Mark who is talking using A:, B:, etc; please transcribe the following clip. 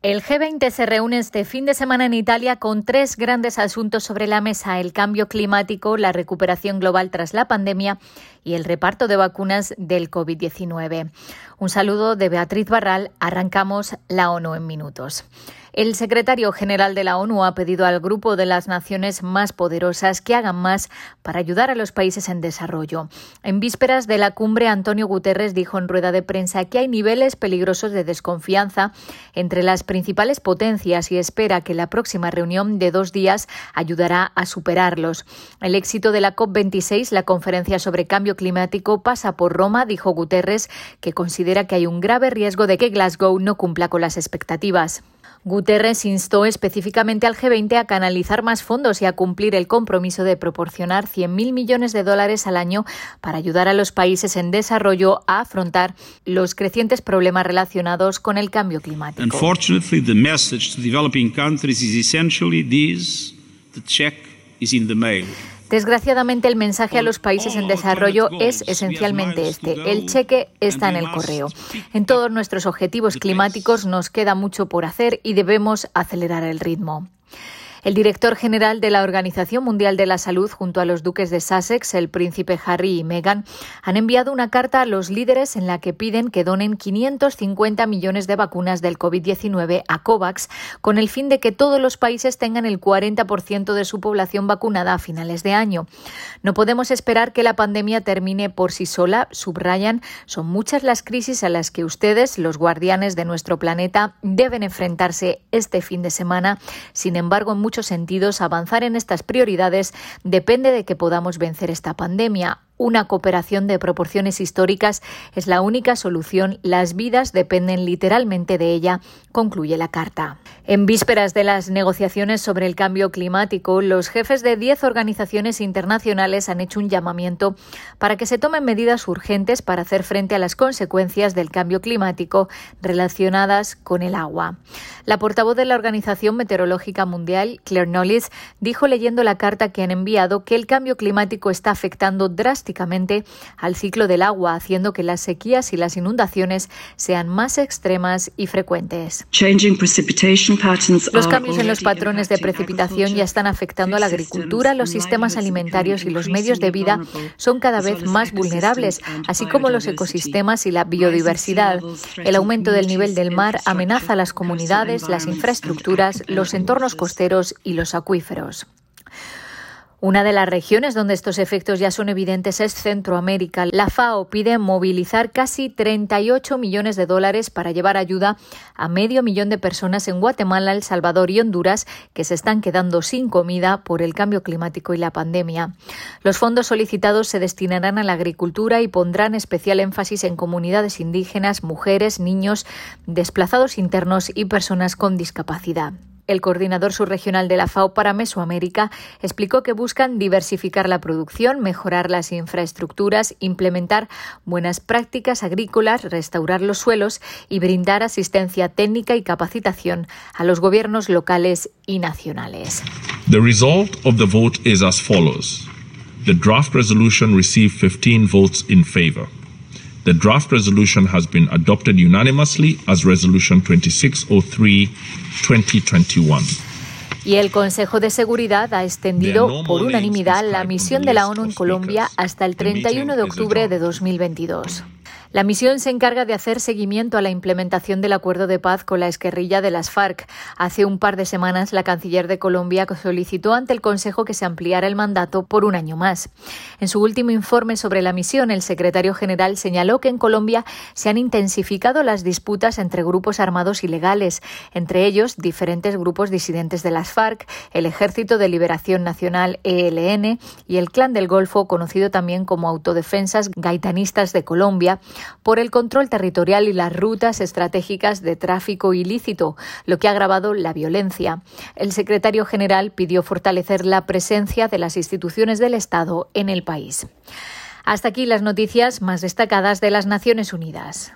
A: El G20 se reúne este fin de semana en Italia con tres grandes asuntos sobre la mesa, el cambio climático, la recuperación global tras la pandemia y el reparto de vacunas del COVID-19. Un saludo de Beatriz Barral. Arrancamos la ONU en minutos. El secretario general de la ONU ha pedido al grupo de las naciones más poderosas que hagan más para ayudar a los países en desarrollo. En vísperas de la cumbre, Antonio Guterres dijo en rueda de prensa que hay niveles peligrosos de desconfianza entre las principales potencias y espera que la próxima reunión de dos días ayudará a superarlos. El éxito de la COP26, la conferencia sobre cambio climático, pasa por Roma, dijo Guterres, que considera que hay un grave riesgo de que Glasgow no cumpla con las expectativas. Guterres instó específicamente al G20 a canalizar más fondos y a cumplir el compromiso de proporcionar 100.000 millones de dólares al año para ayudar a los países en desarrollo a afrontar los crecientes problemas relacionados con el cambio climático. Unfortunately, the message to developing countries is essentially this: the check is in the mail. Desgraciadamente, el mensaje a los países en desarrollo es esencialmente este. El cheque está en el correo. En todos nuestros objetivos climáticos nos queda mucho por hacer y debemos acelerar el ritmo. El director general de la Organización Mundial de la Salud, junto a los duques de Sussex, el príncipe Harry y Meghan, han enviado una carta a los líderes en la que piden que donen 550 millones de vacunas del COVID-19 a COVAX, con el fin de que todos los países tengan el 40% de su población vacunada a finales de año. No podemos esperar que la pandemia termine por sí sola, subrayan, son muchas las crisis a las que ustedes, los guardianes de nuestro planeta, deben enfrentarse este fin de semana. Sin embargo, en muchos sentidos, avanzar en estas prioridades depende de que podamos vencer esta pandemia. Una cooperación de proporciones históricas es la única solución. Las vidas dependen literalmente de ella, concluye la carta. En vísperas de las negociaciones sobre el cambio climático, los jefes de 10 organizaciones internacionales han hecho un llamamiento para que se tomen medidas urgentes para hacer frente a las consecuencias del cambio climático relacionadas con el agua. La portavoz de la Organización Meteorológica Mundial, Claire Knowles, dijo leyendo la carta que han enviado que el cambio climático está afectando drásticamente al ciclo del agua, haciendo que las sequías y las inundaciones sean más extremas y frecuentes. Los cambios en los patrones de precipitación ya están afectando a la agricultura, los sistemas alimentarios y los medios de vida son cada vez más vulnerables, así como los ecosistemas y la biodiversidad. El aumento del nivel del mar amenaza a las comunidades, las infraestructuras, los entornos costeros y los acuíferos. Una de las regiones donde estos efectos ya son evidentes es Centroamérica. La FAO pide movilizar casi 38 millones de dólares para llevar ayuda a medio millón de personas en Guatemala, El Salvador y Honduras que se están quedando sin comida por el cambio climático y la pandemia. Los fondos solicitados se destinarán a la agricultura y pondrán especial énfasis en comunidades indígenas, mujeres, niños, desplazados internos y personas con discapacidad. El coordinador subregional de la FAO para Mesoamérica explicó que buscan diversificar la producción, mejorar las infraestructuras, implementar buenas prácticas agrícolas, restaurar los suelos y brindar asistencia técnica y capacitación a los gobiernos locales y nacionales.
B: The result of the vote is as follows. The draft resolution received 15 votes in favor. The draft resolution has been adopted unanimously as Resolution 2603-2021.
A: Y el Consejo de Seguridad ha extendido por unanimidad la misión de la ONU en Colombia hasta el 31 de octubre de 2022. La misión se encarga de hacer seguimiento a la implementación del acuerdo de paz con la esquerrilla de las FARC. Hace un par de semanas, la canciller de Colombia solicitó ante el Consejo que se ampliara el mandato por un año más. En su último informe sobre la misión, el secretario general señaló que en Colombia se han intensificado las disputas entre grupos armados ilegales, entre ellos diferentes grupos disidentes de las FARC, el Ejército de Liberación Nacional ELN y el Clan del Golfo, conocido también como Autodefensas Gaitanistas de Colombia, por el control territorial y las rutas estratégicas de tráfico ilícito, lo que ha agravado la violencia. El secretario general pidió fortalecer la presencia de las instituciones del Estado en el país. Hasta aquí las noticias más destacadas de las Naciones Unidas.